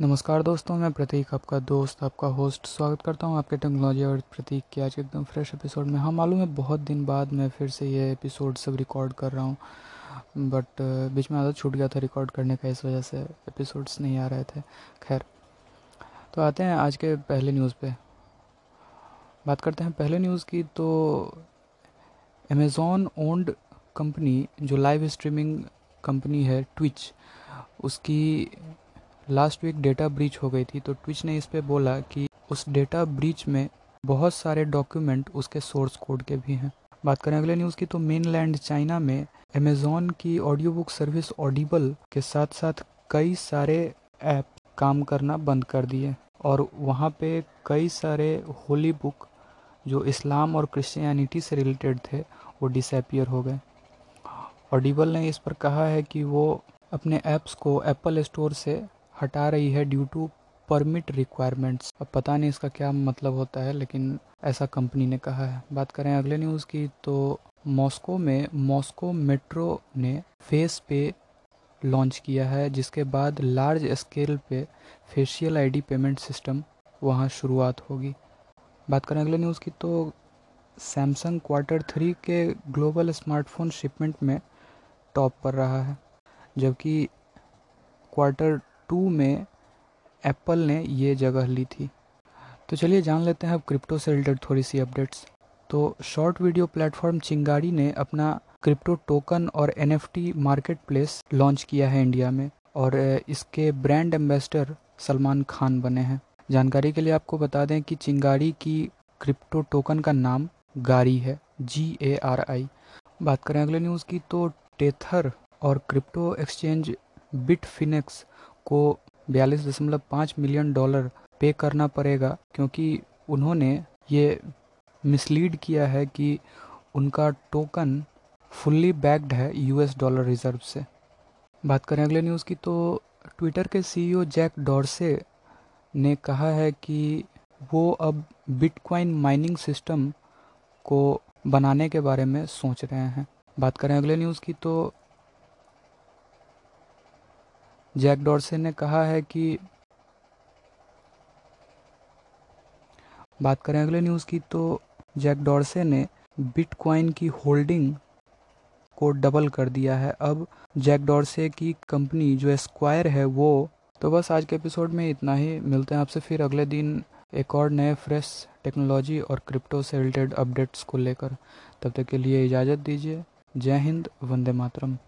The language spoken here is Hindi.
नमस्कार दोस्तों, मैं प्रतीक, आपका दोस्त, आपका होस्ट स्वागत करता हूँ आपके टेक्नोलॉजी और प्रतीक के आज के एकदम फ्रेश एपिसोड में। हाँ मालूम है, बहुत दिन बाद मैं फिर से ये एपिसोड सब रिकॉर्ड कर रहा हूँ बट बीच में आदत छूट गया था रिकॉर्ड करने का, इस वजह से एपिसोड्स नहीं आ रहे थे। खैर तो आते हैं आज के पहले न्यूज़ पे। बात करते हैं पहले न्यूज़ की तो अमेज़ॉन ओन्ड कंपनी जो लाइव स्ट्रीमिंग कंपनी है ट्विच उसकी लास्ट वीक डेटा ब्रीच हो गई थी तो ट्विच ने इस पर बोला कि उस डेटा ब्रीच में बहुत सारे डॉक्यूमेंट उसके सोर्स कोड के भी हैं। बात करें अगले न्यूज़ की तो मेन लैंड चाइना में अमेजोन की ऑडियो बुक सर्विस ऑडिबल के साथ साथ कई सारे ऐप काम करना बंद कर दिए और वहाँ पे कई सारे होली बुक जो इस्लाम और क्रिश्चियनिटी से रिलेटेड थे, वो डिसपियर हो गए। ऑडिबल ने इस पर कहा है कि वो अपने ऐप्स को एप्पल स्टोर से हटा रही है ड्यू टू परमिट रिक्वायरमेंट्स अब पता नहीं इसका क्या मतलब होता है, लेकिन ऐसा कंपनी ने कहा है। बात करें अगले न्यूज़ की तो मॉस्को में मॉस्को मेट्रो ने फेस पे लॉन्च किया है, जिसके बाद लार्ज स्केल पे फेशियल आईडी पेमेंट सिस्टम वहाँ शुरुआत होगी। बात करें अगले न्यूज़ की तो सैमसंग क्वार्टर थ्री के ग्लोबल स्मार्टफ़ोन शिपमेंट में टॉप पर रहा है, जबकि क्वार्टर टू में एप्पल ने ये जगह ली थी। तो चलिए जान लेते हैं अब क्रिप्टो से रिलेटेड थोड़ी सी अपडेट्स। तो शॉर्ट वीडियो प्लेटफॉर्म चिंगारी ने अपना क्रिप्टो टोकन और एन मार्केट प्लेस लॉन्च किया है इंडिया में और इसके ब्रांड एम्बेसडर सलमान खान बने हैं। जानकारी के लिए आपको बता दें कि चिंगारी की क्रिप्टो टोकन का नाम गारी है जी ए आर आई बात करें अगले न्यूज़ की तो टेथर और क्रिप्टो एक्सचेंज बिटफिनेक्स को बयालीस दशमलव पाँच मिलियन डॉलर पे करना पड़ेगा, क्योंकि उन्होंने ये मिसलीड किया है कि उनका टोकन फुल्ली बैक्ड है यूएस डॉलर रिज़र्व से। बात करें अगले न्यूज़ की तो ट्विटर के सीईओ जैक डॉर्से ने कहा है कि वो अब बिटकॉइन माइनिंग सिस्टम को बनाने के बारे में सोच रहे हैं। बात करें अगले न्यूज़ की तो जैक डॉर्से ने कहा है कि बात करें अगले न्यूज़ की तो जैक डॉर्से ने बिटकॉइन की होल्डिंग को डबल कर दिया है। अब जैक डॉर्से की कंपनी जो स्क्वायर है वो तो बस आज के एपिसोड में इतना ही। मिलते हैं आपसे फिर अगले दिन एक और नए फ्रेश टेक्नोलॉजी और क्रिप्टो से रिलेटेड अपडेट्स को लेकर। तब तक के लिए इजाज़त दीजिए। जय हिंद, वंदे मातरम।